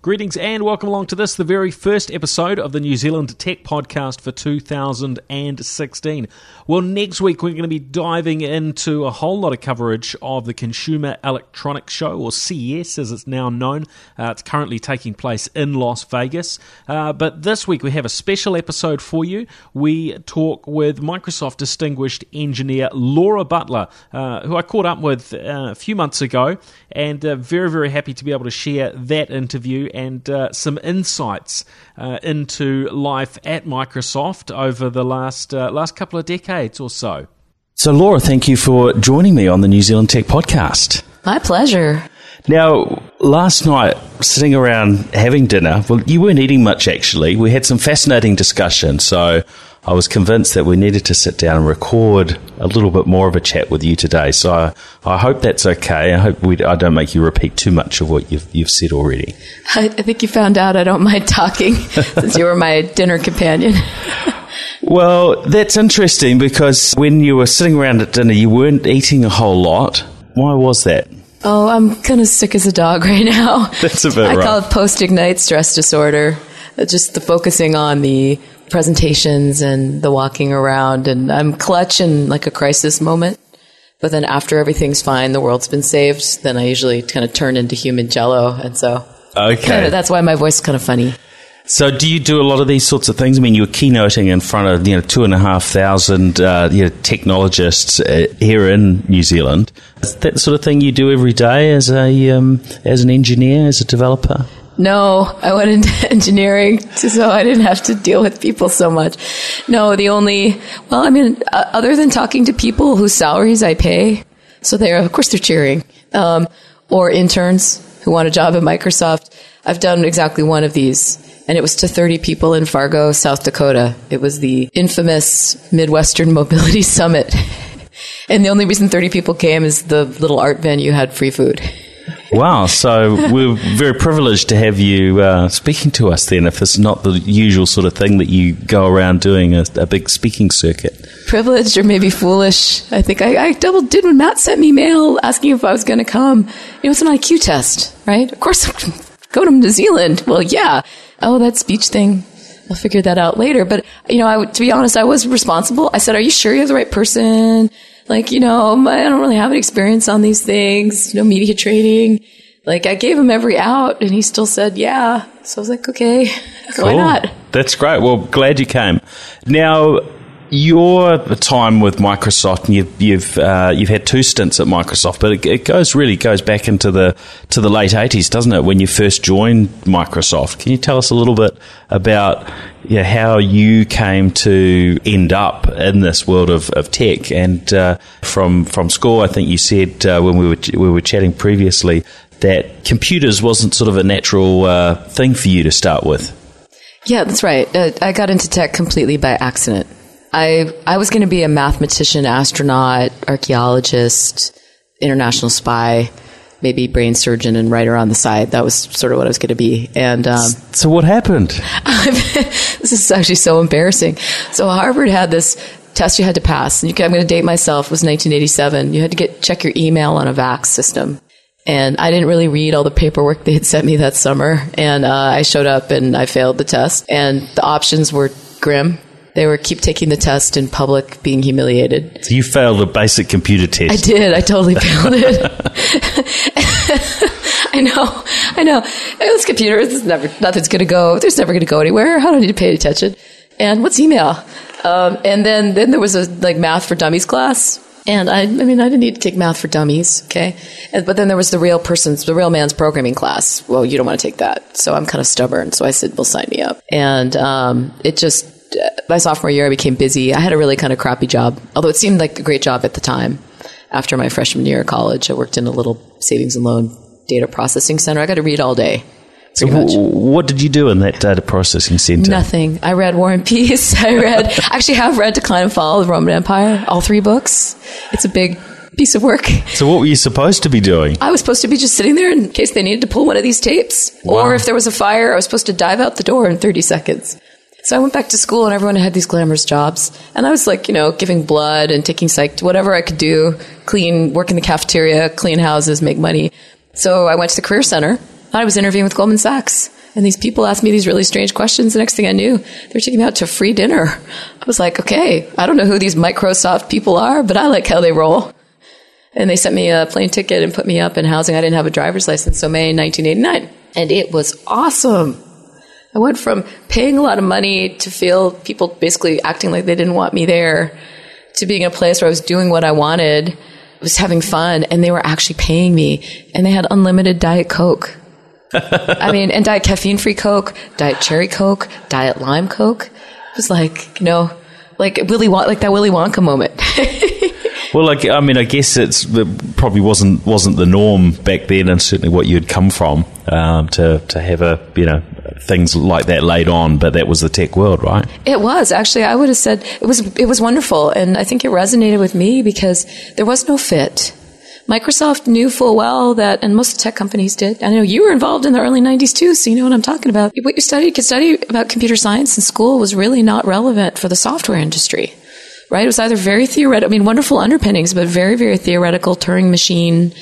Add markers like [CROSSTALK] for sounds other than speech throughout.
Greetings and welcome along to this, the very first episode of the New Zealand Tech Podcast for 2016. Well, next week we're going to be diving into a whole lot of coverage of the Consumer Electronics Show, or CES as it's now known. Uh, it's currently taking place in Las Vegas. Uh, but this week we have a special episode for you. We talk with Microsoft distinguished engineer Laura Butler, uh, who I caught up with uh, a few months ago, and uh, very, very happy to be able to share that interview and uh, some insights uh, into life at Microsoft over the last uh, last couple of decades or so. So, Laura, thank you for joining me on the New Zealand Tech Podcast. My pleasure. Now, last night, sitting around having dinner, well, you weren't eating much actually. We had some fascinating discussion. So, I was convinced that we needed to sit down and record a little bit more of a chat with you today. So I, I hope that's okay. I hope we, I don't make you repeat too much of what you've, you've said already. I, I think you found out I don't mind talking [LAUGHS] since you were my dinner companion. well, that's interesting because when you were sitting around at dinner, you weren't eating a whole lot. Why was that? Oh, I'm kind of sick as a dog [LAUGHS] right now. That's a bit I call it post ignite stress disorder. Just the focusing on the presentations and the walking around and I'm clutch in like a crisis moment. But then after everything's fine, the world's been saved, then I usually kind of turn into human jello. And so Okay. kinda, that's why my voice is kind of funny. So, do you do a lot of these sorts of things? I mean, you're keynoting in front of you know two and a half thousand uh, you know, technologists uh, here in New Zealand. Is that the sort of thing you do every day as a um, as an engineer, as a developer? No, I went into [LAUGHS] engineering so I didn't have to deal with people so much. No, the only, well, I mean, uh, other than talking to people whose salaries I pay, so they're, of course, they're cheering, um, or interns who want a job at Microsoft, I've done exactly one of these. And it was to 30 people in Fargo, South Dakota. It was the infamous Midwestern [LAUGHS] Mobility Summit. [LAUGHS] and the only reason 30 people came is the little art venue had free food. Wow! So we're very privileged to have you uh, speaking to us. Then, if it's not the usual sort of thing that you go around doing a, a big speaking circuit. privileged or maybe foolish. I think I, I double did when Matt sent me mail asking if I was going to come. You know, it's an IQ test, right? Of course, [LAUGHS] go to New Zealand. Well, yeah. Oh, that speech thing. I'll figure that out later. But, you know, I, to be honest, I was responsible. I said, are you sure you have the right person? Like, you know, I don't really have an experience on these things, no media training. Like, I gave him every out and he still said, yeah. So I was like, okay, [LAUGHS] why not? That's great. Well, glad you came. Now, your time with Microsoft, and you've you've uh, you've had two stints at Microsoft, but it, it goes really goes back into the to the late eighties, doesn't it? When you first joined Microsoft, can you tell us a little bit about yeah, how you came to end up in this world of, of tech? And uh, from from school, I think you said uh, when we were we were chatting previously that computers wasn't sort of a natural uh, thing for you to start with. Yeah, that's right. Uh, I got into tech completely by accident. I I was going to be a mathematician, astronaut, archaeologist, international spy, maybe brain surgeon, and writer on the side. That was sort of what I was going to be. And um, So what happened? [LAUGHS] this is actually so embarrassing. So Harvard had this test you had to pass, and you can, I'm going to date myself. It was 1987. You had to get check your email on a VAX system. And I didn't really read all the paperwork they had sent me that summer. And uh, I showed up and I failed the test. And the options were grim. They were keep taking the test in public, being humiliated. So you failed a basic computer test. I did. I totally [LAUGHS] failed it. [LAUGHS] I know. I know. Hey, this computer, this never, nothing's going to go. There's never going to go anywhere. I don't need to pay attention. And what's email? Um, and then, then there was a like math for dummies class. And I, I mean, I didn't need to take math for dummies, okay? And, but then there was the real person's, the real man's programming class. Well, you don't want to take that. So I'm kind of stubborn. So I said, well, sign me up. And um, it just, my sophomore year, I became busy. I had a really kind of crappy job, although it seemed like a great job at the time. After my freshman year of college, I worked in a little savings and loan data processing center. I got to read all day. So w- what did you do in that data processing center? Nothing. I read War and Peace. [LAUGHS] I read, actually have read Decline and Fall of the Roman Empire, all three books. It's a big piece of work. So what were you supposed to be doing? I was supposed to be just sitting there in case they needed to pull one of these tapes. Wow. Or if there was a fire, I was supposed to dive out the door in 30 seconds. So I went back to school and everyone had these glamorous jobs. And I was like, you know, giving blood and taking psych, whatever I could do, clean, work in the cafeteria, clean houses, make money. So I went to the career center. I was interviewing with Goldman Sachs. And these people asked me these really strange questions. The next thing I knew, they were taking me out to free dinner. I was like, okay, I don't know who these Microsoft people are, but I like how they roll. And they sent me a plane ticket and put me up in housing. I didn't have a driver's license, so May 1989. And it was awesome. I went from paying a lot of money to feel people basically acting like they didn't want me there to being a place where I was doing what I wanted, was having fun, and they were actually paying me. And they had unlimited Diet Coke. [LAUGHS] I mean, and Diet Caffeine Free Coke, Diet Cherry Coke, Diet Lime Coke. It was like, you know, like Willy Won- like that Willy Wonka moment. Well, like I mean, I guess it's it probably wasn't wasn't the norm back then, and certainly what you'd come from um, to to have a you know things like that laid on. But that was the tech world, right? It was actually. I would have said it was. It was wonderful, and I think it resonated with me because there was no fit. Microsoft knew full well that, and most tech companies did. I know you were involved in the early '90s too, so you know what I'm talking about. What you studied, could study about computer science in school was really not relevant for the software industry right? It was either very theoretical, I mean, wonderful underpinnings, but very, very theoretical Turing machine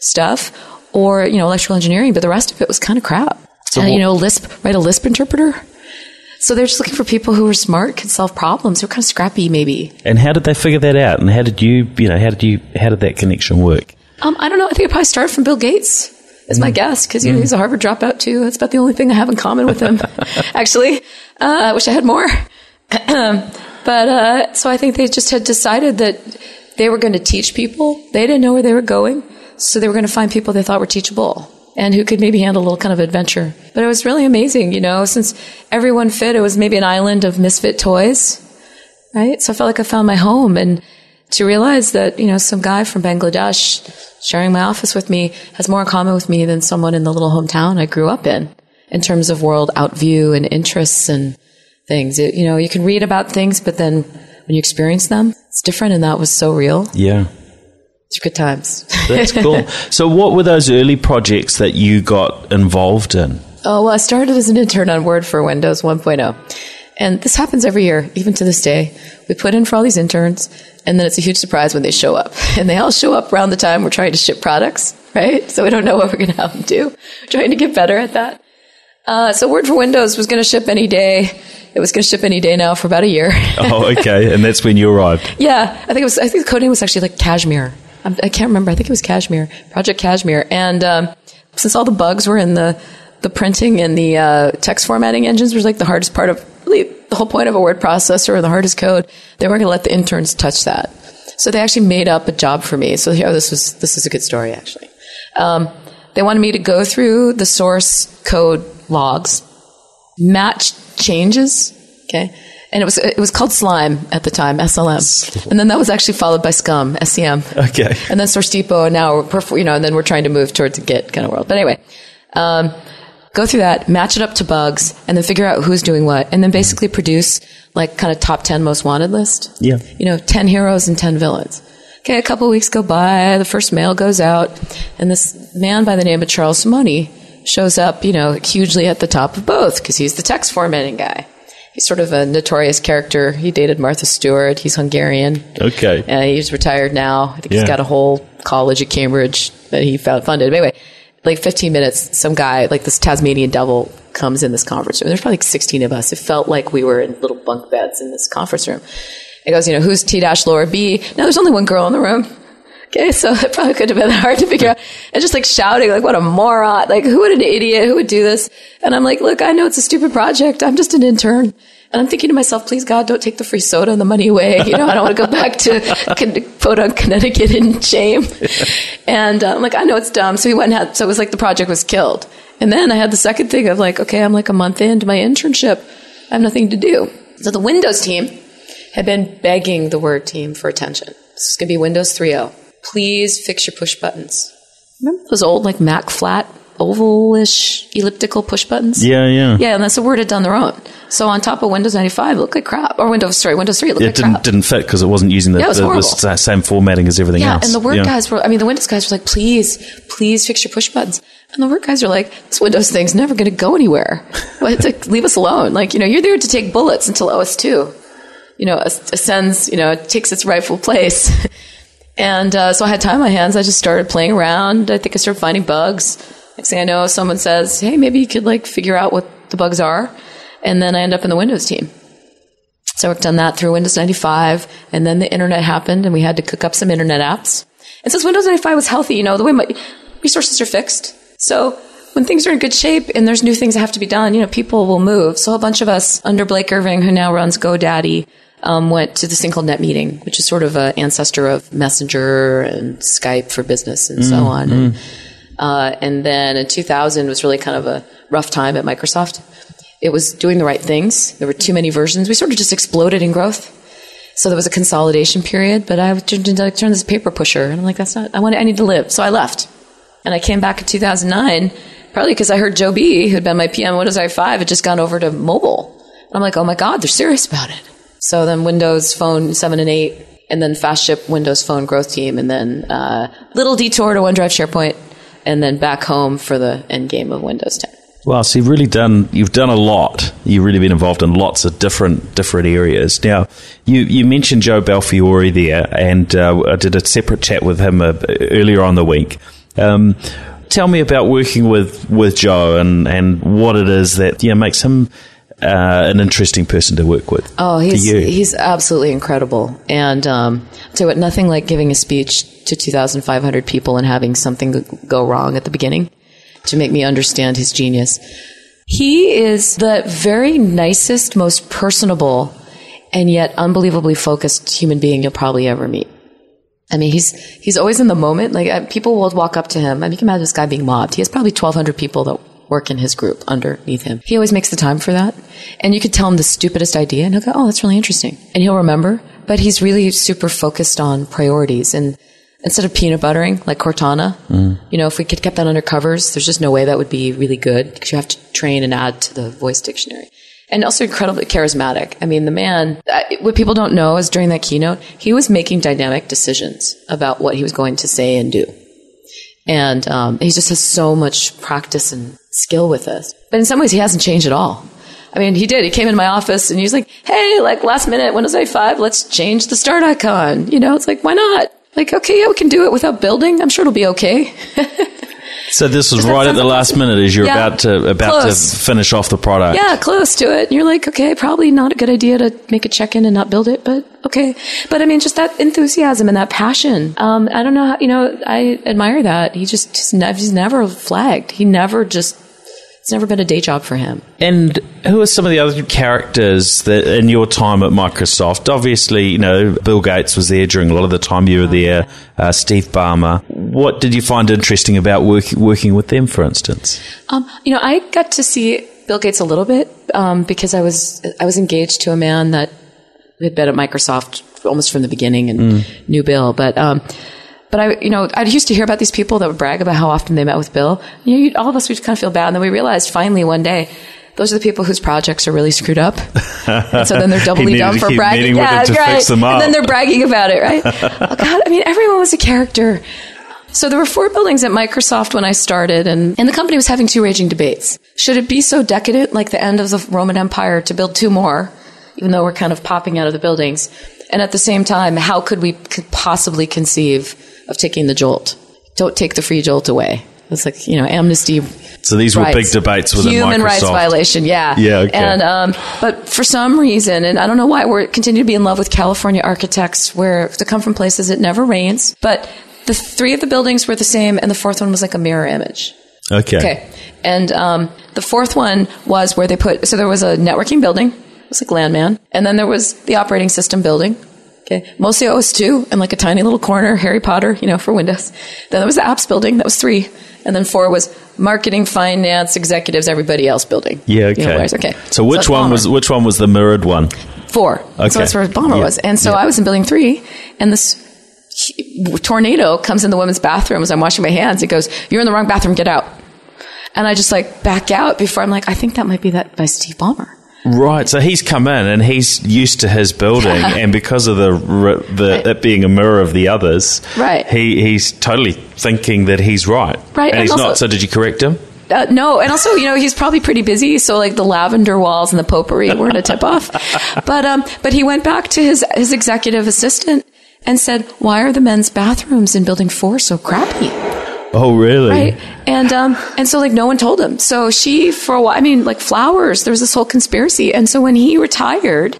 stuff, or, you know, electrical engineering, but the rest of it was kind of crap. So and, you know, Lisp, write a Lisp interpreter. So they're just looking for people who are smart, can solve problems. They're kind of scrappy, maybe. And how did they figure that out? And how did you you know how did you how did that connection work? Um, I don't know. I think it probably started from Bill Gates. Is my guess because you know he's a Harvard dropout too. That's about the only thing I have in common with him. [LAUGHS] Actually, uh, I wish I had more. [CLEARS THROAT] but uh, so I think they just had decided that they were going to teach people. They didn't know where they were going, so they were going to find people they thought were teachable and who could maybe handle a little kind of adventure. But it was really amazing, you know, since everyone fit. It was maybe an island of misfit toys, right? So I felt like I found my home and to realize that, you know, some guy from Bangladesh sharing my office with me has more in common with me than someone in the little hometown I grew up in, in terms of world outview and interests and things. It, you know, you can read about things, but then when you experience them, it's different, and that was so real. Yeah. It's good times. That's cool. [LAUGHS] so, what were those early projects that you got involved in? Oh, well, I started as an intern on Word for Windows 1.0. And this happens every year, even to this day. We put in for all these interns, and then it's a huge surprise when they show up. [LAUGHS] And they all show up around the time we're trying to ship products, right? So we don't know what we're going to have them do. We're [LAUGHS] trying to get better at that. Uh, so Word for Windows was going to ship any day. It was going to ship any day now for about a year. [LAUGHS] Oh, okay. and that's when you arrived. Yeah, I think it was. I think the code name was actually like Cashmere. I'm, I can't remember. I think it was Cashmere, Project Cashmere. And um, since all the bugs were in the the printing and the uh, text formatting engines was like the hardest part of really the whole point of a word processor or the hardest code. They weren't going to let the interns touch that. So they actually made up a job for me. So here, this was this is a good story actually. Um, they wanted me to go through the source code logs, match changes. Okay. And it was it was called Slime at the time, SLM, and then that was actually followed by Scum, SCM, Okay. and then Source Depot, and now you know, and then we're trying to move towards a Git kind of world. But anyway, um, go through that, match it up to bugs, and then figure out who's doing what, and then basically produce like kind of top ten most wanted list. Yeah. you know, ten heroes and ten villains. Okay, a couple weeks go by, the first mail goes out, and this man by the name of Charles Simonyi shows up, you know, hugely at the top of both because he's the text formatting guy. He's sort of a notorious character. He dated Martha Stewart. He's Hungarian. Okay. Uh, he's retired now. I think Yeah. he's got a whole college at Cambridge that he found funded. But anyway, like 15 minutes, some guy, like this Tasmanian devil, comes in this conference room. There's probably like 16 of us. It felt like we were in little bunk beds in this conference room. It goes, you know, who's T dash Laura B? Now there's only one girl in the room. Okay, so [LAUGHS] it probably could have been hard to figure out. And just like shouting, like, what a moron. Like, who would an idiot? Who would do this? And I'm like, look, I know it's a stupid project. I'm just an intern. And I'm thinking to myself, please God, don't take the free soda and the money away. You know, I don't want to go back to [LAUGHS] Con- Podunk, Connecticut in shame. And uh, I'm like, I know it's dumb. So we went and had, so it was like the project was killed. And then I had the second thing of like, okay, I'm like a month into my internship. I have nothing to do. So the Windows team had been begging the Word team for attention. This is going to be Windows 3.0. Please fix your push buttons. Remember those old like Mac flat, ovalish, elliptical push buttons? Yeah, yeah. Yeah, and that's the Word had done their own. So on top of Windows 95, it looked like crap. Or Windows, sorry, Windows 3, it looked like crap. It like didn't crap. didn't fit because it wasn't using the, Yeah, was the, the same formatting as everything Yeah, else. and the Word Yeah. guys were, I mean, the Windows guys were like, please, please fix your push buttons. And the work guys are like, this Windows thing's never going to go anywhere. [LAUGHS] But like, leave us alone. Like, you know, you're there to take bullets until OS2, you know, ascends, you know, takes its rightful place. [LAUGHS] and uh, so I had time on my hands. I just started playing around. I think I started finding bugs. Next thing I know, someone says, hey, maybe you could like figure out what the bugs are. And then I end up in the Windows team. So I worked on that through Windows 95. And then the internet happened and we had to cook up some internet apps. And since Windows 95 was healthy, you know, the way my resources are fixed. So when things are in good shape and there's new things that have to be done, you know, people will move. So a bunch of us under Blake Irving, who now runs GoDaddy, um, went to this thing called NetMeeting, which is sort of an ancestor of Messenger and Skype for business and mm, so on. Mm. And, uh, and then in 2000 was really kind of a rough time at Microsoft. It was doing the right things. There were too many versions. We sort of just exploded in growth. So there was a consolidation period, but I turned into like, turn this paper pusher, and I'm like, that's not. I want. I need to live. So I left, and I came back in 2009, probably because I heard Joe B, who'd been my PM Windows i5, had just gone over to mobile. And I'm like, oh my god, they're serious about it. So then Windows Phone 7 and 8, and then fast ship Windows Phone growth team, and then uh, little detour to OneDrive SharePoint, and then back home for the end game of Windows 10. Well, so you've really done you've done a lot. You've really been involved in lots of different different areas. Now, you, you mentioned Joe Belfiore there, and uh, I did a separate chat with him uh, earlier on the week. Um, tell me about working with, with Joe and, and what it is that yeah makes him uh, an interesting person to work with. Oh, he's he's absolutely incredible, and um, you what, nothing like giving a speech to 2,500 people and having something go wrong at the beginning to make me understand his genius. He is the very nicest, most personable, and yet unbelievably focused human being you'll probably ever meet. I mean, he's he's always in the moment. Like uh, people will walk up to him. I mean, you can imagine this guy being mobbed. He has probably 1,200 people that work in his group underneath him. He always makes the time for that. And you could tell him the stupidest idea, and he'll go, "Oh, that's really interesting," and he'll remember. But he's really super focused on priorities and instead of peanut buttering like Cortana, mm. you know, if we could kept that under covers, there's just no way that would be really good because you have to train and add to the voice dictionary. And also incredibly charismatic. I mean, the man, what people don't know is during that keynote, he was making dynamic decisions about what he was going to say and do. And um, he just has so much practice and skill with this. But in some ways, he hasn't changed at all. I mean, he did. He came in my office and he was like, hey, like last minute, Windows 5, let's change the start icon. You know, it's like, why not? Like, okay, yeah, we can do it without building. I'm sure it'll be okay. [LAUGHS] so this was right at the last minute as you're yeah, about to about close. to finish off the product. Yeah, close to it. And you're like, okay, probably not a good idea to make a check in and not build it, but okay. But I mean, just that enthusiasm and that passion. Um, I don't know how, you know, I admire that. He just, just he's never flagged. He never just it's never been a day job for him. And who are some of the other characters that in your time at Microsoft? Obviously, you know, Bill Gates was there during a lot of the time you were there, uh, Steve Ballmer. What did you find interesting about work, working with them, for instance? Um, you know, I got to see Bill Gates a little bit um, because I was I was engaged to a man that had been at Microsoft almost from the beginning and mm. knew Bill, but. Um, but I, you know, I used to hear about these people that would brag about how often they met with Bill. You know, all of us would kind of feel bad, and then we realized finally one day those are the people whose projects are really screwed up. and so then they're [LAUGHS] doubly dumb for bragging. Yeah, right. And then they're bragging about it, right? [LAUGHS] oh, God, I mean, everyone was a character. So there were four buildings at Microsoft when I started, and, and the company was having two raging debates. Should it be so decadent, like the end of the Roman Empire, to build two more, even though we're kind of popping out of the buildings? And at the same time, how could we possibly conceive of taking the jolt. Don't take the free jolt away. It's like you know amnesty. So these rights, were big debates with a human rights violation. Yeah, yeah. Okay. And um, but for some reason, and I don't know why, we're continue to be in love with California architects, where to come from places it never rains. But the three of the buildings were the same, and the fourth one was like a mirror image. Okay. Okay. And um, the fourth one was where they put. So there was a networking building. It was like LanMan, and then there was the operating system building, Okay. Mostly OS 2 and like a tiny little corner, Harry Potter, you know, for Windows. Then there was the apps building. That was three. And then four was marketing, finance, executives, everybody else building. Yeah. Okay. You know, okay. So which so one was which one was the mirrored one? Four. Okay. So that's where Ballmer yeah. was. And so yeah. I was in building three, and this tornado comes in the women's bathroom as I'm washing my hands. It goes, "You're in the wrong bathroom. Get out." And I just like back out before I'm like, I think that might be that by Steve Ballmer. Right, so he's come in and he's used to his building, [LAUGHS] and because of the the Right. it being a mirror of the others, Right. He he's totally thinking that he's right, Right, and, and he's also- not. So did you correct him? Uh, no, and also, you know, he's probably pretty busy, so like the lavender walls and the potpourri weren't a tip off. [LAUGHS] But um, but he went back to his his executive assistant and said, "Why are the men's bathrooms in Building Four so crappy?" Oh, really? Right, and um, and so like no one told him. So she, for a while, I mean, like flowers. There was this whole conspiracy, and so when he retired,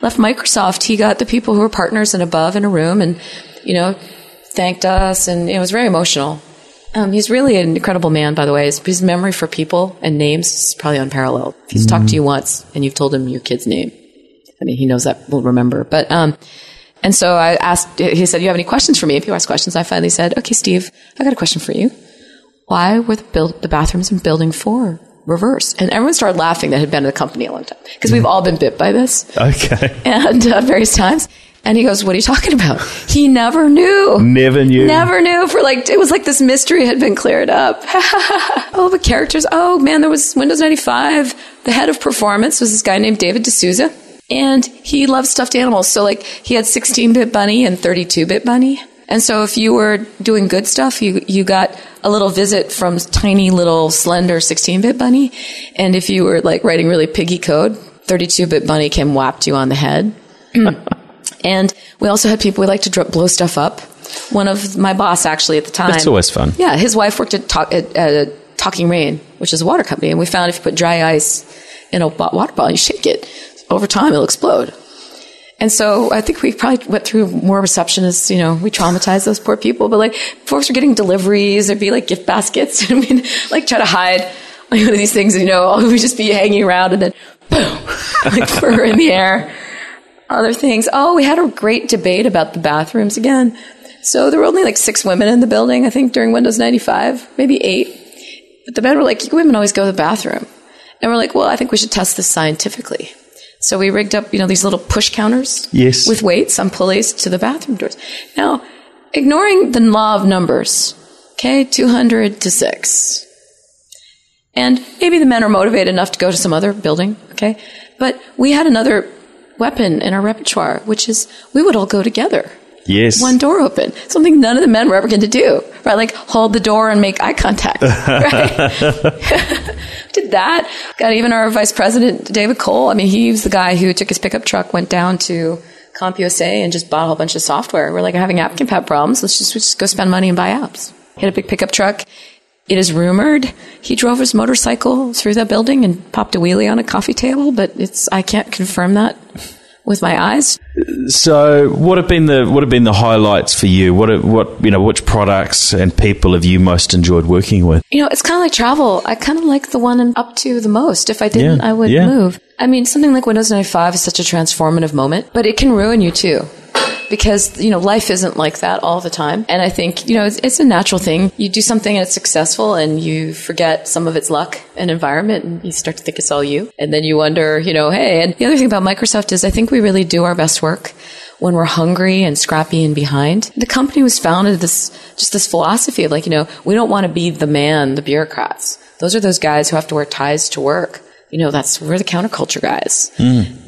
left Microsoft, he got the people who were partners and above in a room, and you know, thanked us, and it was very emotional. Um, he's really an incredible man, by the way. His, his memory for people and names is probably unparalleled. If he's talked to you once and you've told him your kid's name, I mean, he knows that will remember. But um, and so I asked. He said, "You have any questions for me?" If you ask questions, I finally said, "Okay, Steve, I got a question for you. Why were the build the bathrooms in Building Four reverse?" And everyone started laughing that had been in the company a long time because we've all been bit by this Okay. [LAUGHS] and uh, various times. And he goes, "What are you talking about?" He never knew. Never knew. Never knew for like it was like this mystery had been cleared up. [LAUGHS] oh, the characters. Oh man, there was Windows 95. The head of performance was this guy named David D'Souza, and he loved stuffed animals. So like he had 16-bit bunny and 32-bit bunny. And so if you were doing good stuff, you you got a little visit from tiny little slender 16-bit bunny, and if you were like writing really piggy code, 32-bit bunny came whapped you on the head. [CLEARS THROAT] And we also had people we like to dr- blow stuff up. One of my boss actually at the time. That's always fun. Yeah, his wife worked at, talk, at, at Talking Rain, which is a water company, and we found if you put dry ice in a water bottle, you shake it, over time it'll explode. And so I think we probably went through more receptionists, you know, we traumatized those poor people, but like folks were getting deliveries, there'd be like gift baskets, [LAUGHS] and we'd like try to hide like one of these things, you know, we'd just be hanging around and then boom, [LAUGHS] like fur in the air other things. Oh, we had a great debate about the bathrooms again. So there were only like six women in the building, I think, during Windows 95, maybe eight. But the men were like, women always go to the bathroom. And we're like, well, I think we should test this scientifically. So we rigged up, you know, these little push counters Yes. with weights on pulleys to the bathroom doors. Now, ignoring the law of numbers, okay, 200 to 6. And maybe the men are motivated enough to go to some other building, okay? But we had another weapon in our repertoire, which is we would all go together. Yes. One door open. Something none of the men were ever going to do, right? Like hold the door and make eye contact, [LAUGHS] right? [LAUGHS] Did that. Got even our vice president, David Cole. I mean, he was the guy who took his pickup truck, went down to CompUSA and just bought a whole bunch of software. We're like having app compat problems. Let's just, just go spend money and buy apps. He had a big pickup truck. It is rumored he drove his motorcycle through that building and popped a wheelie on a coffee table, but it's I can't confirm that with my eyes. So, what have been the what have been the highlights for you? What are- what you know? Which products and people have you most enjoyed working with? You know, it's kind of like travel. I kind of like the one I'm up to the most. If I didn't, Yeah, I would yeah. move. I mean, something like Windows 95 is such a transformative moment, but it can ruin you too. Because, you know, life isn't like that all the time. And I think, you know, it's, it's a natural thing. You do something and it's successful and you forget some of its luck and environment and you start to think it's all you. And then you wonder, you know, hey, and the other thing about Microsoft is I think we really do our best work when we're hungry and scrappy and behind. The company was founded this just this philosophy of like, you know, we don't want to be the man, the bureaucrats. Those are those guys who have to wear ties to work. You know, that's we're the counterculture guys.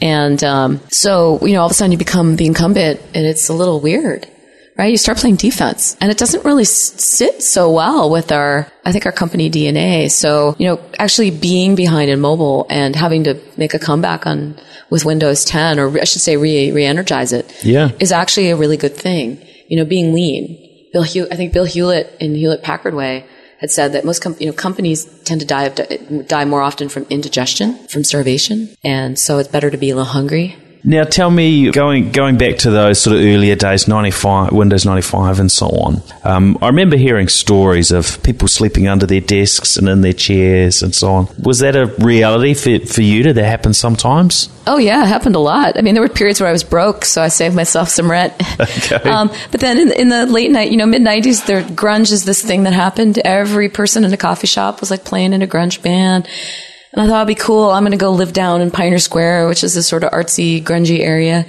And um, so, you know, all of a sudden you become the incumbent, and it's a little weird, right? You start playing defense, and it doesn't really sit so well with our, I think, our company DNA. So, you know, actually being behind in mobile and having to make a comeback on with Windows 10, or I should say, re re-energize it, Yeah. is actually a really good thing. You know, being lean. Bill, Hew- I think Bill Hewlett in Hewlett Packard Way had said that most com- you know companies tend to die of die more often from indigestion, from starvation, and so it's better to be a little hungry. Now, tell me, going going back to those sort of earlier days, ninety five, Windows ninety five, and so on. Um, I remember hearing stories of people sleeping under their desks and in their chairs and so on. Was that a reality for for you? Did that happen sometimes? Oh yeah, it happened a lot. I mean, there were periods where I was broke, so I saved myself some rent. [LAUGHS] Okay. um, but then in, in the late night, you know, mid '90s, there grunge is this thing that happened. Every person in a coffee shop was like playing in a grunge band. And I thought it'd be cool. I'm going to go live down in Pioneer Square, which is this sort of artsy, grungy area.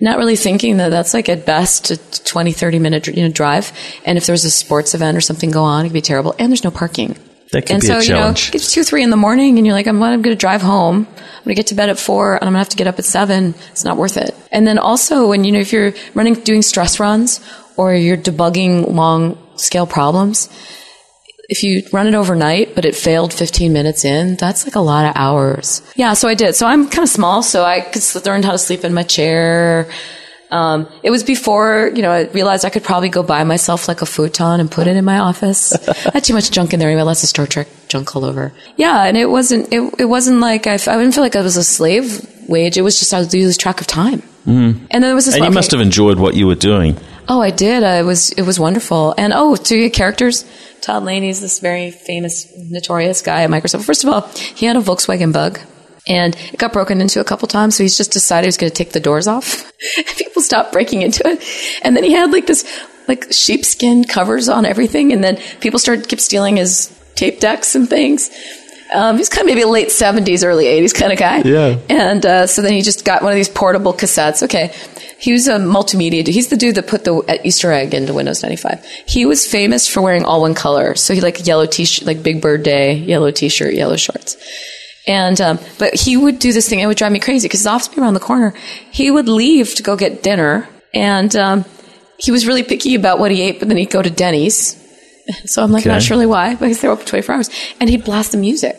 Not really thinking that that's like at best a 20, 30 minute you know, drive. And if there was a sports event or something go on, it could be terrible. And there's no parking. That could and be so, a you know, it's two, three in the morning, and you're like, I'm, I'm going to drive home. I'm going to get to bed at four, and I'm going to have to get up at seven. It's not worth it. And then also, when you know, if you're running, doing stress runs, or you're debugging long scale problems, if you run it overnight, but it failed 15 minutes in, that's like a lot of hours. Yeah, so I did. So I'm kind of small, so I could s- learn how to sleep in my chair. Um, it was before, you know, I realized I could probably go buy myself like a futon and put it in my office. I had too much junk in there anyway, lots of Star Trek junk all over. Yeah, and it wasn't, it, it wasn't like, I didn't feel like I was a slave wage. It was just I was lose track of time. Mm. And then there was this and you okay. must have enjoyed what you were doing. Oh, I did. Uh, I was. It was wonderful. And oh, your characters, Todd Laney Laney's this very famous, notorious guy at Microsoft. First of all, he had a Volkswagen Bug, and it got broken into a couple times. So he's just decided he was going to take the doors off. [LAUGHS] People stopped breaking into it, and then he had like this, like sheepskin covers on everything, and then people started keep stealing his tape decks and things. Um, he's kind of maybe late 70s, early 80s kind of guy. Yeah. And uh, so then he just got one of these portable cassettes. Okay. He was a multimedia dude. He's the dude that put the Easter egg into Windows 95. He was famous for wearing all one color. So he like yellow t-shirt, like Big Bird Day, yellow t-shirt, yellow shorts. And, um, but he would do this thing. It would drive me crazy because his office would be around the corner. He would leave to go get dinner and, um, he was really picky about what he ate, but then he'd go to Denny's. [LAUGHS] So I'm like, Okay. not surely why, because they're open 24 hours. And he'd blast the music.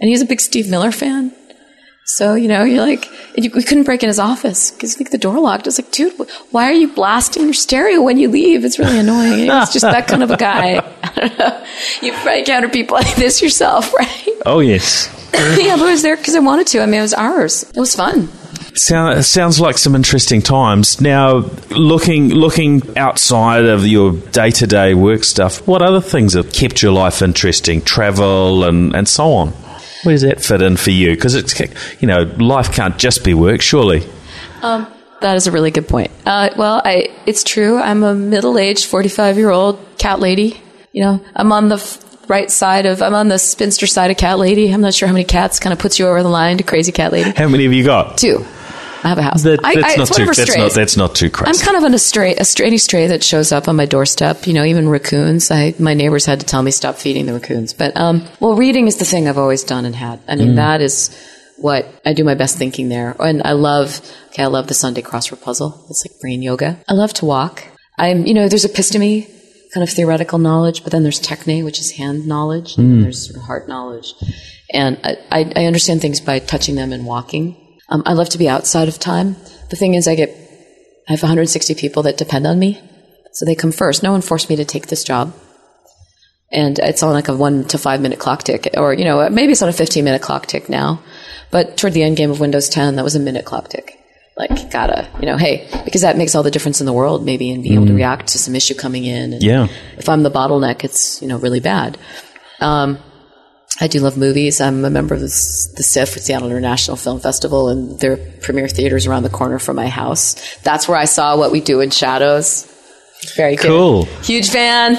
And he's a big Steve Miller fan. So, you know, you're like, you, we couldn't break in his office because like the door locked. I was like, dude, why are you blasting your stereo when you leave? It's really annoying. It's just that kind of a guy. [LAUGHS] I don't know. You probably encounter people like this yourself, [LAUGHS] right? Oh, yes. yeah, but I was there because I wanted to. I mean, it was ours. It was fun. Sound, sounds like some interesting times. Now, looking looking outside of your day to day work stuff, what other things have kept your life interesting? Travel and, and so on. Where does that fit in for you? Because it's you know life can't just be work, surely. That is a really good point. Uh, well, I, it's true. I'm a middle-aged, 45-year-old cat lady. You know, I'm on the f- right side of, I'm on the spinster side of cat lady. I'm not sure how many cats kind of puts you over the line to crazy cat lady. How many have you got? Two. I have a house. That, that's I- not it's too. That's strays. not. That's not too crazy. I'm kind of an a stray, a stray, any stray that shows up on my doorstep. You know, even raccoons. I, my neighbors had to tell me stop feeding the raccoons. But um, well, reading is the thing I've always done and had. I mean, that is what I do my best thinking there. And I love. Okay, I love the Sunday crossword puzzle. It's like brain yoga. I love to walk. I'm. You know, there's episteme, kind of theoretical knowledge, but then there's techne, which is hand knowledge, and then there's sort of heart knowledge. And I, I, I understand things by touching them and walking. Um, I love to be outside of time. The thing is, I get I have 160 people that depend on me, so they come first. No one forced me to take this job, and it's on like a one to five minute clock tick, or you know, maybe it's on a 15 minute clock tick now. But toward the end game of Windows 10, that was a minute clock tick. Like, gotta, you know, hey, because that makes all the difference in the world, maybe, in being able to react to some issue coming in. Yeah. If I'm the bottleneck, it's you know really bad. Um, I do love movies. I'm a member of the, the SIFF, Seattle International Film Festival, and their premiere theaters around the corner from my house. That's where I saw What We Do in Shadows. Very good. Cool. Huge fan.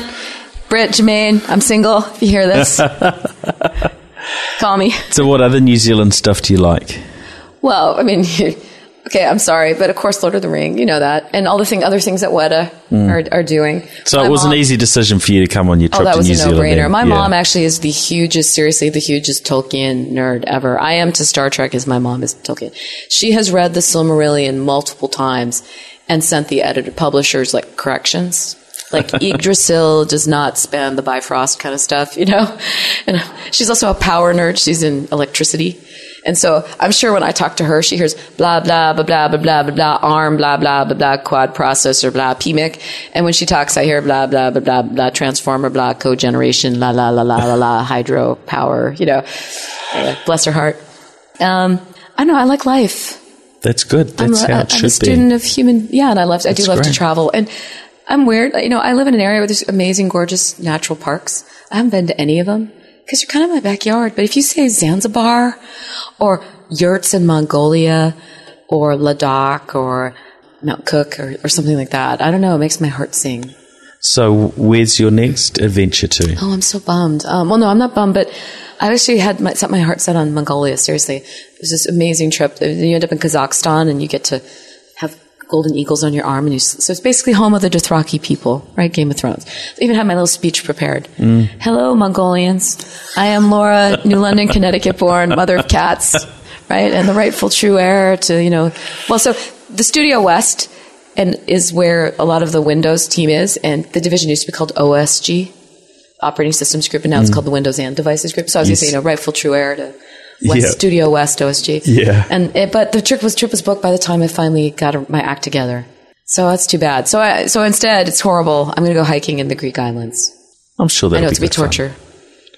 Bret, Jemaine, I'm single. If you hear this, [LAUGHS] call me. So, what other New Zealand stuff do you like? Well, I mean, [LAUGHS] okay, I'm sorry, but of course, Lord of the Ring, you know that, and all the thing, other things that Weta are, are doing. Mm. So My it was mom- an easy decision for you to come on your trip Oh, that to was a no-brainer. My Yeah. mom actually is the hugest, seriously, the hugest Tolkien nerd ever. I am to Star Trek as my mom is to Tolkien. She has read the Silmarillion multiple times and sent the editor publishers like corrections. Like [LAUGHS] Yggdrasil does not span the Bifrost kind of stuff, you know. [LAUGHS] And she's also a power nerd. She's in electricity. And so I'm sure when I talk to her, she hears blah, blah, blah, blah, blah, blah, blah, blah, ARM, blah, blah, blah, blah, quad processor, blah, PMIC. And when she talks, I hear blah, blah, blah, blah, blah, transformer, blah, cogeneration, la, la, la, la, la, la, hydro power, you know. Uh, bless her heart. Um, I know. I like life. That's good. That's I'm, how it I'm should a student be. of human. Yeah, and I love. I do love to travel, and I'm weird. You know, I live in an area where there's amazing, gorgeous natural parks. I haven't been to any of them because you're kind of my backyard. But if you say Zanzibar or yurts in Mongolia or Ladakh or Mount Cook or, or something like that, I don't know. It makes my heart sing. So, where's your next adventure to? Oh, I'm so bummed. Um, well, no, I'm not bummed, but I actually had my, set my heart set on Mongolia. Seriously, it was this amazing trip. You end up in Kazakhstan, and you get to golden eagles on your arm, and you, so it's basically home of the Dothraki people, right? Game of Thrones. I even had my little speech prepared. Mm. Hello, Mongolians. I am Laura, New London, Connecticut born, mother of cats, right? And the rightful true heir to, you know, well, so the Studio West and is where a lot of the Windows team is, and the division used to be called OSG, Operating Systems Group, and now it's mm. called the Windows and Devices Group. So I was going to say, you know, rightful true heir to West Yeah. Studio West OSG. Yeah. And it, but the trip was trip was booked by the time I finally got my act together. So that's too bad. So I, so instead, it's horrible. I'm going to go hiking in the Greek islands. I'm sure I that'll know be to be good fun. torture.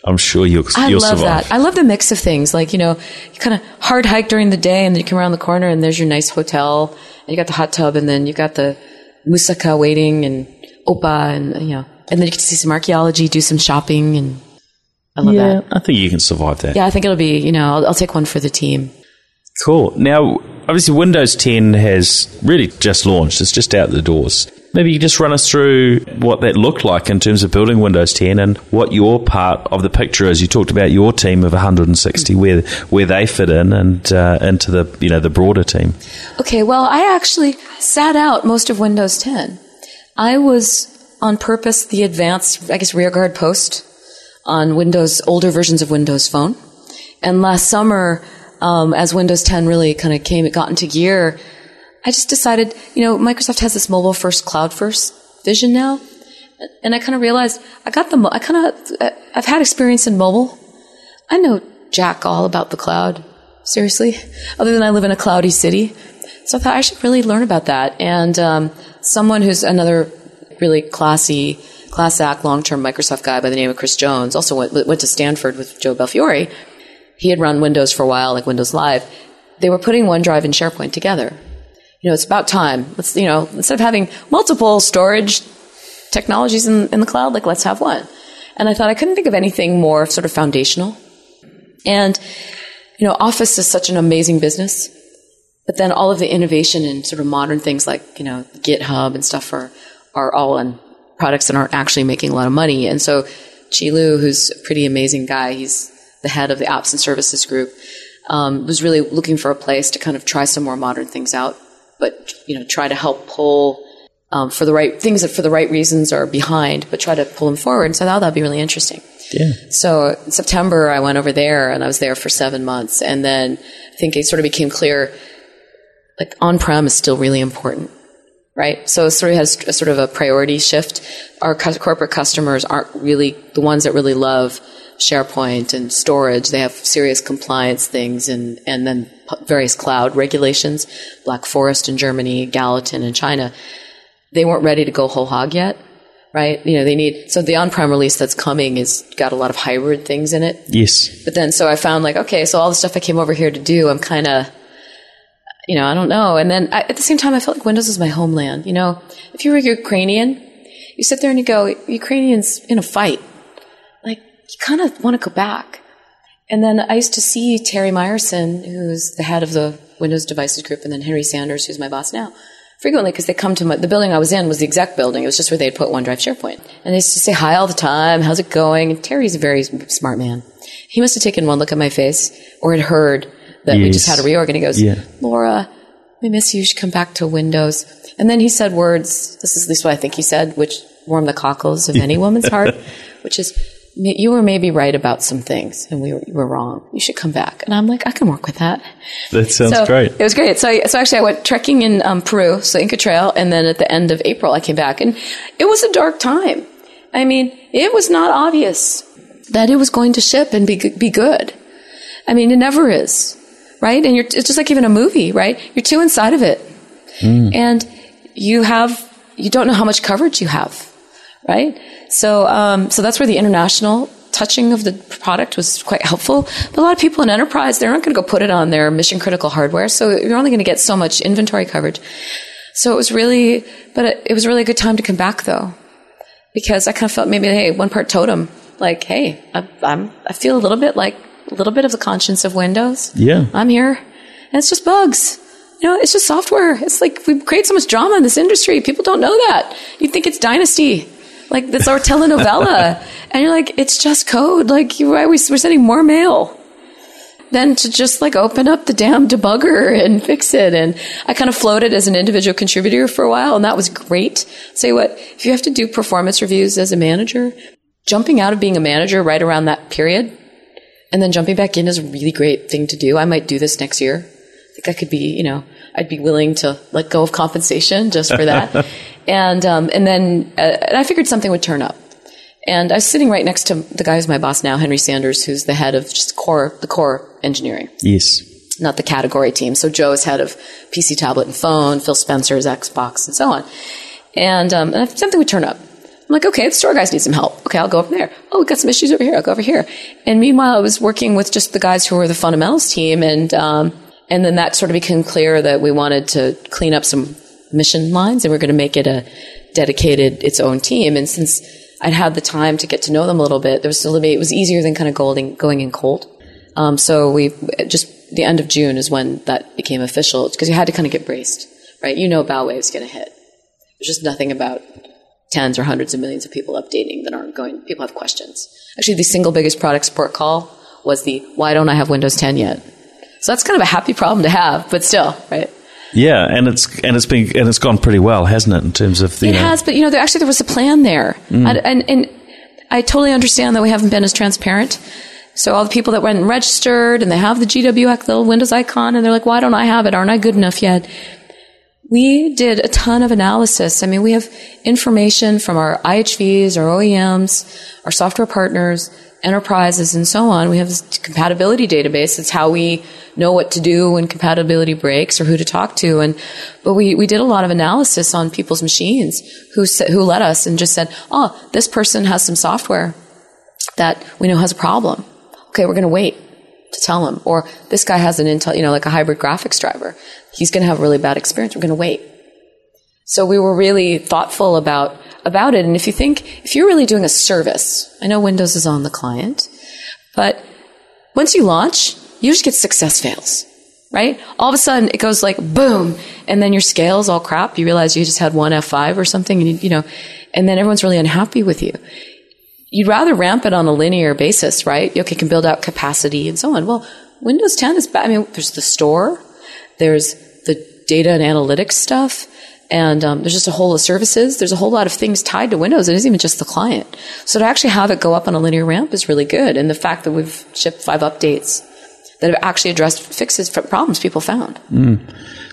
I'm sure you'll, I you'll love survive. that. I love the mix of things. Like, you know, you kind of hard hike during the day and then you come around the corner and there's your nice hotel and you got the hot tub and then you got the moussaka waiting and opa and, you know, and then you can see some archaeology, do some shopping and I love yeah, that. I think you can survive that. Yeah, I think it'll be, you know, I'll, I'll take one for the team. Cool. Now, obviously, Windows 10 has really just launched. It's just out the doors. Maybe you just run us through what that looked like in terms of building Windows 10 and what your part of the picture is. You talked about your team of 160, where where they fit in, and uh, into the you know the broader team. Okay, well, I actually sat out most of Windows 10. I was on purpose the advanced, I guess, rearguard post on Windows, older versions of Windows Phone. And last summer, um, as Windows 10 really kind of came, it got into gear, I just decided, you know, Microsoft has this mobile first, cloud first vision now. And I kind of realized I got the, I kind of, I've had experience in mobile. I know jack all about the cloud. Seriously. Other than I live in a cloudy city. So I thought I should really learn about that. And um, someone who's another really classy, class act, long term Microsoft guy by the name of Chris Jones, also went, went to Stanford with Joe Belfiore. He had run Windows for a while, like Windows Live. They were putting OneDrive and SharePoint together. You know, it's about time. Let's, you know, instead of having multiple storage technologies in, in the cloud, like let's have one. And I thought I couldn't think of anything more sort of foundational. And, you know, Office is such an amazing business. But then all of the innovation and sort of modern things like, you know, GitHub and stuff are, are all on products that aren't actually making a lot of money. And so Qi Lu, who's a pretty amazing guy, he's the head of the apps and services group, um, was really looking for a place to kind of try some more modern things out, but, you know, try to help pull um, for the right things that for the right reasons are behind, but try to pull them forward. And so I thought that'd be really interesting. Yeah. So in September, I went over there and I was there for seven months. And then I think it sort of became clear like on prem is still really important, right? So it sort of has a sort of a priority shift. Our cu- corporate customers aren't really the ones that really love SharePoint and storage. They have serious compliance things and, and then p- various cloud regulations, Black Forest in Germany, Gallatin in China. They weren't ready to go whole hog yet. Right, you know they need so the on-prem release that's coming is got a lot of hybrid things in it. Yes. But then, so I found like, okay, so all the stuff I came over here to do, I'm kind of, you know, I don't know. And then I, at the same time, I felt like Windows is my homeland. You know, if you were a Ukrainian, you sit there and you go, Ukrainians in a fight. Like, you kind of want to go back. And then I used to see Terry Myerson, who's the head of the Windows Devices Group, and then Henry Sanders, who's my boss now, frequently because they come to my, the building I was in was the exec building. It was just where they'd put OneDrive SharePoint. And they used to say hi all the time. How's it going? And Terry's a very smart man. He must have taken one look at my face or had heard that we just had a reorg and he goes, Yeah. Laura, we miss you. You should come back to Windows. And then he said words, this is at least what I think he said, which warmed the cockles of any [LAUGHS] woman's heart, which is, you were maybe right about some things and we were, you were wrong. You should come back. And I'm like, I can work with that. That sounds so great. It was great. So, I, so actually, I went trekking in um, Peru, so Inca Trail, and then at the end of April, I came back, and it was a dark time. I mean, it was not obvious that it was going to ship and be be good. I mean, it never is, right? And you're, it's just like even a movie, right? You're too inside of it, and you have you don't know how much coverage you have, right? So, um, so that's where the international touching of the product was quite helpful. But a lot of people in enterprise, they're not going to go put it on their mission critical hardware, so you're only going to get so much inventory coverage. So it was really, but it, it was really a good time to come back though, because I kind of felt maybe, hey, one part totem, like, hey, I, I'm, I feel a little bit like a little bit of the conscience of Windows. Yeah. I'm here, and it's just bugs. You know, it's just software. It's like we create so much drama in this industry. People don't know that. You think it's Dynasty, like that's our telenovela, [LAUGHS] and you're like, it's just code. Like, why are we, we're sending more mail. than to just like open up the damn debugger and [LAUGHS] fix it. And I kind of floated as an individual contributor for a while, and that was great. Say what, if you have to do performance reviews as a manager, jumping out of being a manager right around that period and then jumping back in is a really great thing to do. I might do this next year. I think I could be, you know, I'd be willing to let go of compensation just for that. [LAUGHS] and um, and then uh, and I figured something would turn up. And I was sitting right next to the guy who's my boss now, Henry Sanders, who's the head of just core the core engineering, Yes. not the category team. So Joe is head of PC, tablet, and phone. Phil Spencer is Xbox, and so on. And, um, and something would turn up. Like, okay, the store guys need some help. Okay, I'll go over there. Oh, we got some issues over here. I'll go over here. And meanwhile, I was working with just the guys who were the fundamentals team, and um, and then that sort of became clear that we wanted to clean up some mission lines, and we're going to make it a dedicated its own team. And since I'd had the time to get to know them a little bit, there was bit, it was easier than kind of going going in cold. Um, so we just the end of June is when that became official because you had to kind of get braced, right? You know, bow wave's going to hit. There's just nothing about tens or hundreds of millions of people updating that aren't going. People have questions. Actually, the single biggest product support call was the "Why don't I have Windows 10 yet?" So that's kind of a happy problem to have, but still, right? Yeah, and it's and it's been and it's gone pretty well, hasn't it? In terms of the It uh, has, but you know, there, actually there was a plan there, mm. and, and and I totally understand that we haven't been as transparent. So all the people that went and registered and they have the GWX little Windows icon, and they're like, "Why don't I have it? Aren't I good enough yet?" We did a ton of analysis. I mean, we have information from our IHVs, our OEMs, our software partners, enterprises, and so on. We have this compatibility database. It's how we know what to do when compatibility breaks or who to talk to. And but we, we did a lot of analysis on people's machines who who let us and just said, "Oh, this person has some software that we know has a problem. Okay, we're going to wait to tell him. Or this guy has an Intel, you know, like a hybrid graphics driver. He's going to have a really bad experience. We're going to wait. So we were really thoughtful about about it. And if you think if you're really doing a service, I know Windows is on the client, but once you launch, you just get success fails. Right? All of a sudden it goes like boom, and then your scale is all crap. You realize you just had one F5 or something, and you, you know, and then everyone's really unhappy with you you'd rather ramp it on a linear basis, right? Okay, can build out capacity and so on. Well, Windows 10 is bad. I mean, there's the store, there's the data and analytics stuff, and um, there's just a whole of services. There's a whole lot of things tied to Windows. It isn't even just the client. So to actually have it go up on a linear ramp is really good. And the fact that we've shipped five updates that have actually addressed fixes for problems people found.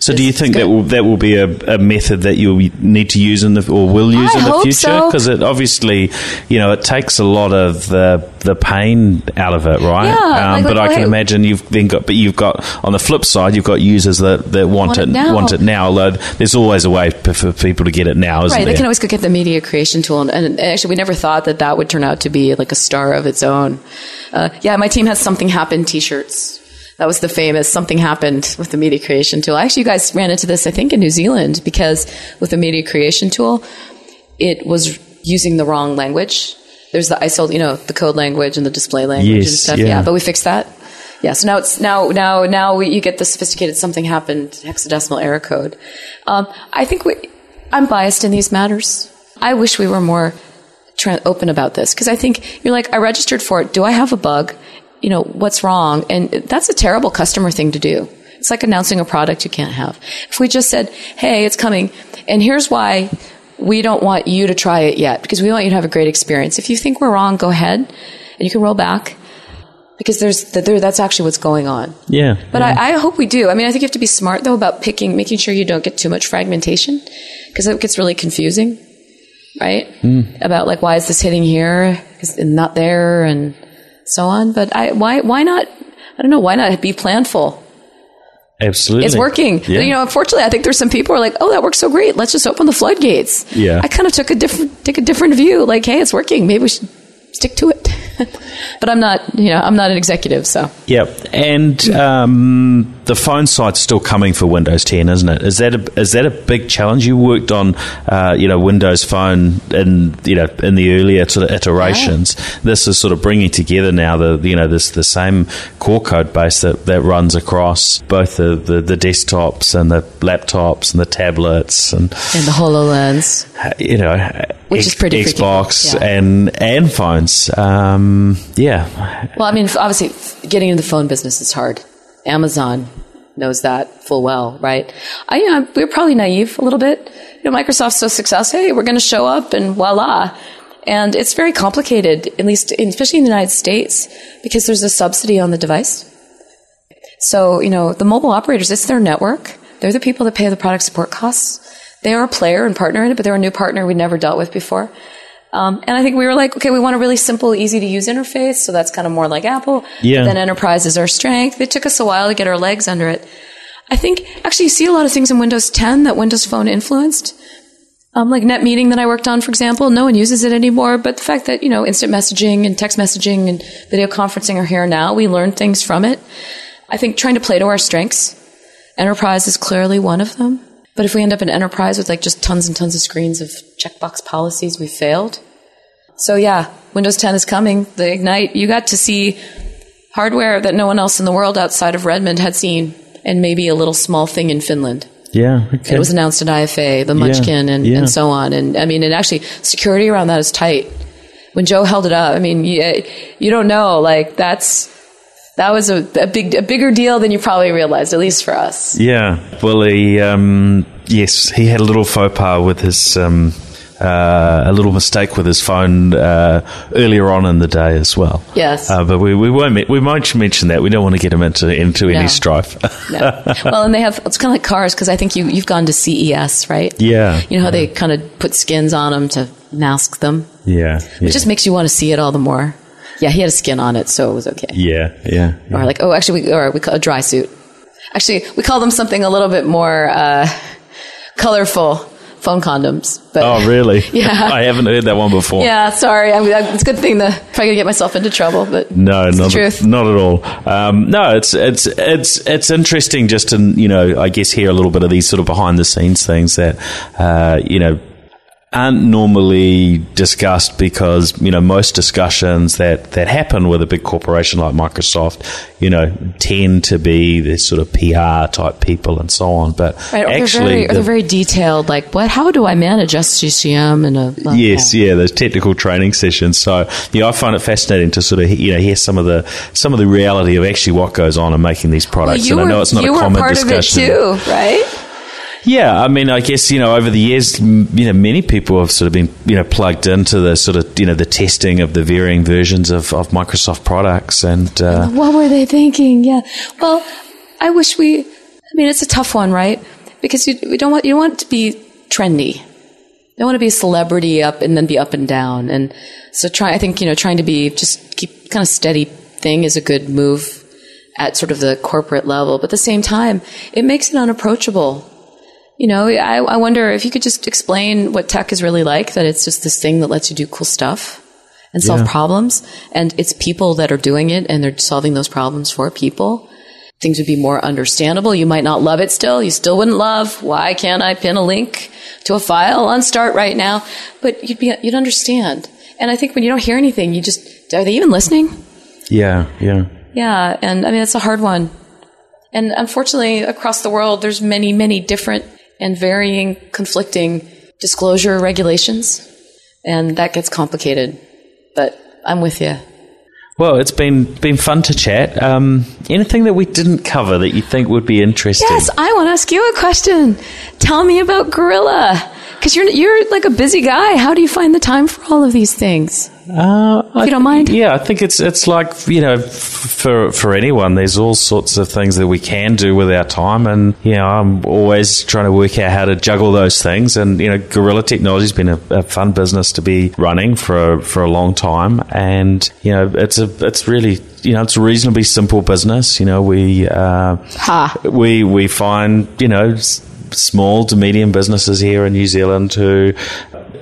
So, do you think good. that will that will be a, a method that you'll need to use in the or will use I in the future? so. Because it obviously, you know, it takes a lot of the the pain out of it, right? Yeah, um, like- but like, I can hey- imagine you've then got, but you've got on the flip side, you've got users that, that want, Want it it now. want it now. Although there's always a way for people to get it now, isn't Right, there? they can always go get the media creation tool, and, and actually, we never thought that that would turn out to be like a star of its own. Uh, yeah, my team has something happen T-shirts. That was the famous something happened with the media creation tool. Actually, you guys ran into this, I think, in New Zealand because with the media creation tool, it was using the wrong language. There's the ISO, you know, the code language and the display language and stuff. yeah. Yeah. but we fixed that. Yeah, so now it's now now now we, you get the sophisticated something happened hexadecimal error code. Um, I think we, I'm biased in these matters. I wish we were more tra- open about this because I think you're like I registered for it. Do I have a bug? You know what's wrong, and that's a terrible customer thing to do. It's like announcing a product you can't have. If we just said, "Hey, it's coming," and here's why we don't want you to try it yet because we want you to have a great experience. If you think we're wrong, go ahead and you can roll back because there's there, that's actually what's going on. yeah, But I, I hope we do. I mean, I think you have to be smart though about picking, making sure you don't get too much fragmentation because it gets really confusing, right? Hmm. About like why is this hitting here Is it not there and so on. But I why why not? I don't know. Why not be planful? absolutely, It's working. Yeah. You know, unfortunately, I think there's some people who are like, "Oh, that works so great. Let's just open the floodgates." Yeah. I kind of took a different take a different view. Like, hey, it's working. Maybe we should stick to it. [LAUGHS] but I'm not. You know, I'm not an executive, so. Yep, and um, the phone side's still coming for Windows 10, isn't it? Is that a, is that a big challenge? You worked on, uh, you know, Windows Phone in you know in the earlier sort of iterations. This is sort of bringing together now the you know this the same core code base that, that runs across both the, the, the desktops and the laptops and the tablets and And the Hololens. you know Which is pretty Xbox yeah. and and phones. Um, yeah, Well, I mean, obviously, getting into the phone business is hard. Amazon knows that full well, right? I, you know, We're probably naive a little bit. You know, Microsoft's so successful. Hey, we're going to show up and voila. And it's very complicated, at least, in, especially in the United States, because there's a subsidy on the device. So, you know, the mobile operators, it's their network. They're the people that pay the product support costs. They are a player and partner in it, but they're a new partner we'd never dealt with before. Um, and I think we were like, okay, we want a really simple, easy to use interface. So that's kind of more like Apple. Yeah. Then enterprise is our strength. It took us a while to get our legs under it. I think actually you see a lot of things in Windows 10 that Windows Phone influenced. Um, like NetMeeting that I worked on, for example, no one uses it anymore. But the fact that, you know, instant messaging and text messaging and video conferencing are here now, we learn things from it. I think trying to play to our strengths. Enterprise is clearly one of them. But if we end up in enterprise with like just tons and tons of screens of checkbox policies, we failed. So yeah, Windows 10 is coming. The Ignite, you got to see hardware that no one else in the world outside of Redmond had seen, and maybe a little small thing in Finland. yeah. Okay. It was announced at IFA, the Munchkin, and, yeah. and so on. And I mean, and actually, security around that is tight. When Joe held it up, I mean, you, you don't know, like that's that was a, a big, a bigger deal than you probably realized, at least for us. Yeah. Well, he um, yes, he had a little faux pas with his um, uh, a little mistake with his phone uh, earlier on in the day as well. Yes. Uh, but we, we won't. We might mention that. We don't want to get him into into No. any strife. No. [LAUGHS] well, and they have it's kind of like cars because I think you you've gone to CES, right? Yeah. You know how they kind of put skins on them to mask them. yeah. Yeah. It just makes you want to see it all the more. Yeah, he had a skin on it, so it was okay. yeah. Yeah. Or like, oh, actually, we or we call a dry suit. Actually, we call them something a little bit more uh, colorful. Phone condoms, but Oh, really? [LAUGHS] Yeah. [LAUGHS] I haven't heard that one before. yeah, sorry. I mean, it's a good thing to probably gonna get myself into trouble, but No, it's the not truth. not at all. Um, no, it's it's it's it's interesting just to you know I guess hear a little bit of these sort of behind the scenes things that uh, you know aren't normally discussed because you know most discussions that that happen with a big corporation like Microsoft you know tend to be this sort of PR type people and so on. But Right, or they're actually, very, or the- they're very detailed. Like, what? How do I manage SCCM and a? like, Yes, yeah, those technical training sessions. So, yeah, I find it fascinating to sort of you know hear some of the some of the reality of actually what goes on in making these products. you and were, I know it's not you a were common part discussion. of it too, right? Yeah, I mean, I guess you know over the years, you know, many people have sort of been you know plugged into the sort of you know the testing of the varying versions of, of Microsoft products, and uh, What were they thinking? Yeah. Well, I wish we. I mean, it's a tough one, right? Because you, we don't want you don't want to be trendy. You don't want to be a celebrity up and then be up and down. And so, try. I think you know, trying to be just keep kind of steady thing is a good move at sort of the corporate level. But at the same time, it makes it unapproachable. You know, I, I wonder if you could just explain what tech is really like. That it's just this thing that lets you do cool stuff and solve Yeah. problems. And it's people that are doing it and they're solving those problems for people. Things would be more understandable. You might not love it still. You still wouldn't love. Why can't I pin a link to a file on Start right now? But you'd be, you'd understand. And I think when you don't hear anything, you just, are they even listening? yeah, yeah, Yeah. And I mean, it's a hard one. And unfortunately, across the world, there's many, many different and varying conflicting disclosure regulations. And that gets complicated. But I'm with you. Well, it's been been fun to chat. Um, anything that we didn't cover that you think would be interesting? Yes, I want to ask you a question. Tell me about Gorilla. Because you're, you're like a busy guy. How do you find the time for all of these things? Uh, If you don't mind. Yeah, I think it's it's like you know, for for anyone, there's all sorts of things that we can do with our time, and you know, I'm always trying to work out how to juggle those things. And you know, Gorilla Technology's been a, a fun business to be running for for a long time, and you know, it's a it's really you know, it's a reasonably simple business. You know, we uh, we we find you know. s- Small to medium businesses here in New Zealand who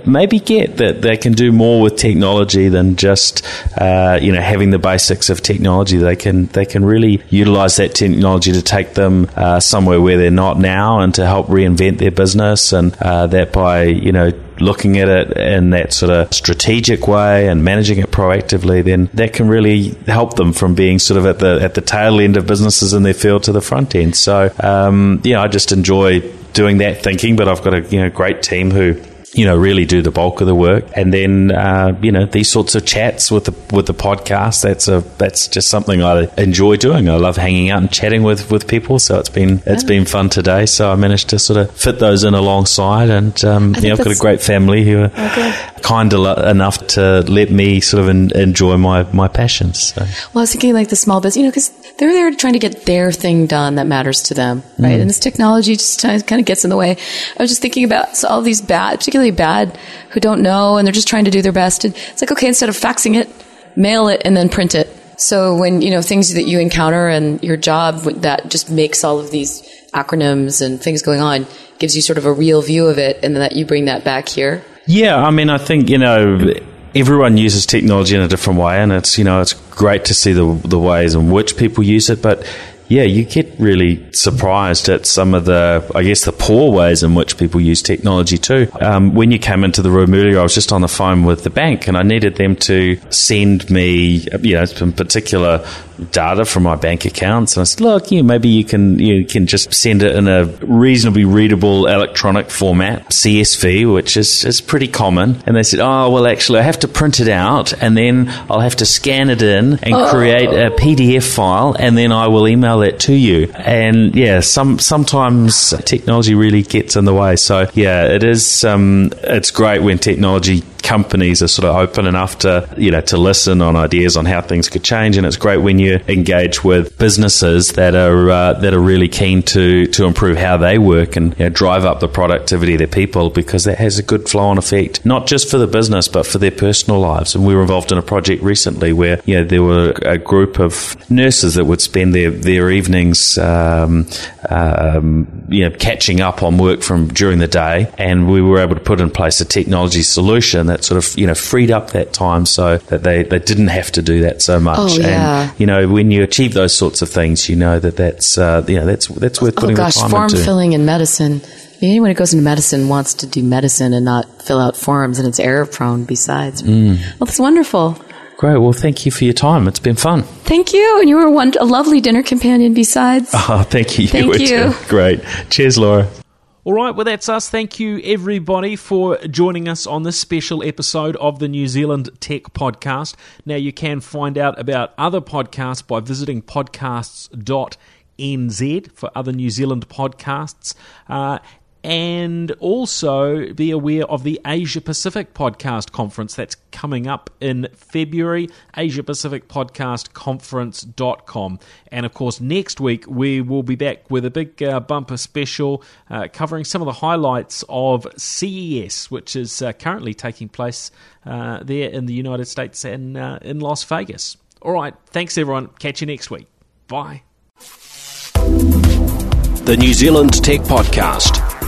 maybe get that they can do more with technology than just uh, you know having the basics of technology. They can they can really utilize that technology to take them uh, somewhere where they're not now and to help reinvent their business and uh, that by you know looking at it in that sort of strategic way and managing it proactively, then that can really help them from being sort of at the at the tail end of businesses in their field to the front end. So um, yeah, I just enjoy doing that thinking, but I've got a you know great team who you know, really do the bulk of the work. And then, uh, you know, these sorts of chats with the with the podcast. That's a that's just something I enjoy doing. I love hanging out and chatting with, with people. So it's been it's been fun today. So I managed to sort of fit those in alongside, and um, know, I've got a great family who are okay. kind enough to let me sort of in, enjoy my my passions. So. Well, I was thinking like the small business, you know, because they're there trying to get their thing done that matters to them, right? Mm. And this technology just kind of gets in the way. I was just thinking about all these bad, particularly bad, who don't know and they're just trying to do their best. It's like, okay, instead of faxing it, mail it and then print it. So when, you know, things that you encounter and your job that just makes all of these acronyms and things going on gives you sort of a real view of it and then that you bring that back here. Yeah, I mean, I think, you know, everyone uses technology in a different way and it's, you know, it's great to see the, the ways in which people use it, but yeah, you get really surprised at some of the, I guess, the poor ways in which people use technology too. Um, when you came into the room earlier, I was just on the phone with the bank and I needed them to send me, you know, some particular data from my bank accounts. And I said, look, yeah, maybe you can you can just send it in a reasonably readable electronic format, CSV, which is, is pretty common. And they said, oh, well, actually, I have to print it out and then I'll have to scan it in and oh. create a PDF file and then I will email it to you. And yeah, some sometimes technology really gets in the way. So yeah, it is. Um, it's great when technology companies are sort of open enough to you know to listen on ideas on how things could change, and it's great when you engage with businesses that are uh, that are really keen to to improve how they work and you know, drive up the productivity of their people because that has a good flow on effect, not just for the business but for their personal lives. And we were involved in a project recently where you know there were a group of nurses that would spend their their evenings um, um, you know catching up on work from during the day, and we were able to put in place a technology solution that sort of you know freed up that time so that they, they didn't have to do that so much. Oh, yeah. And you know when you achieve those sorts of things, you know that that's uh, you know that's that's worth putting oh, gosh, the form into. filling in medicine. Anyone who goes into medicine wants to do medicine and not fill out forms, and it's error prone. Besides, mm. well, that's wonderful. Great. Well, thank you for your time. It's been fun. Thank you. And you were one, a lovely dinner companion besides. [LAUGHS] Oh, thank you. Thank you. you. Great. Cheers, Laura. All right, well, that's us. Thank you, everybody, for joining us on this special episode of the New Zealand Tech Podcast. Now, you can find out about other podcasts by visiting podcasts.nz for other New Zealand podcasts. Uh, and also be aware of the Asia Pacific Podcast Conference that's coming up in February, Asia Pacific Podcast Conference.com. And of course, next week we will be back with a big uh, bumper special uh, covering some of the highlights of CES, which is uh, currently taking place uh, there in the United States and uh, in Las Vegas. All right, thanks everyone. Catch you next week. Bye. The New Zealand Tech Podcast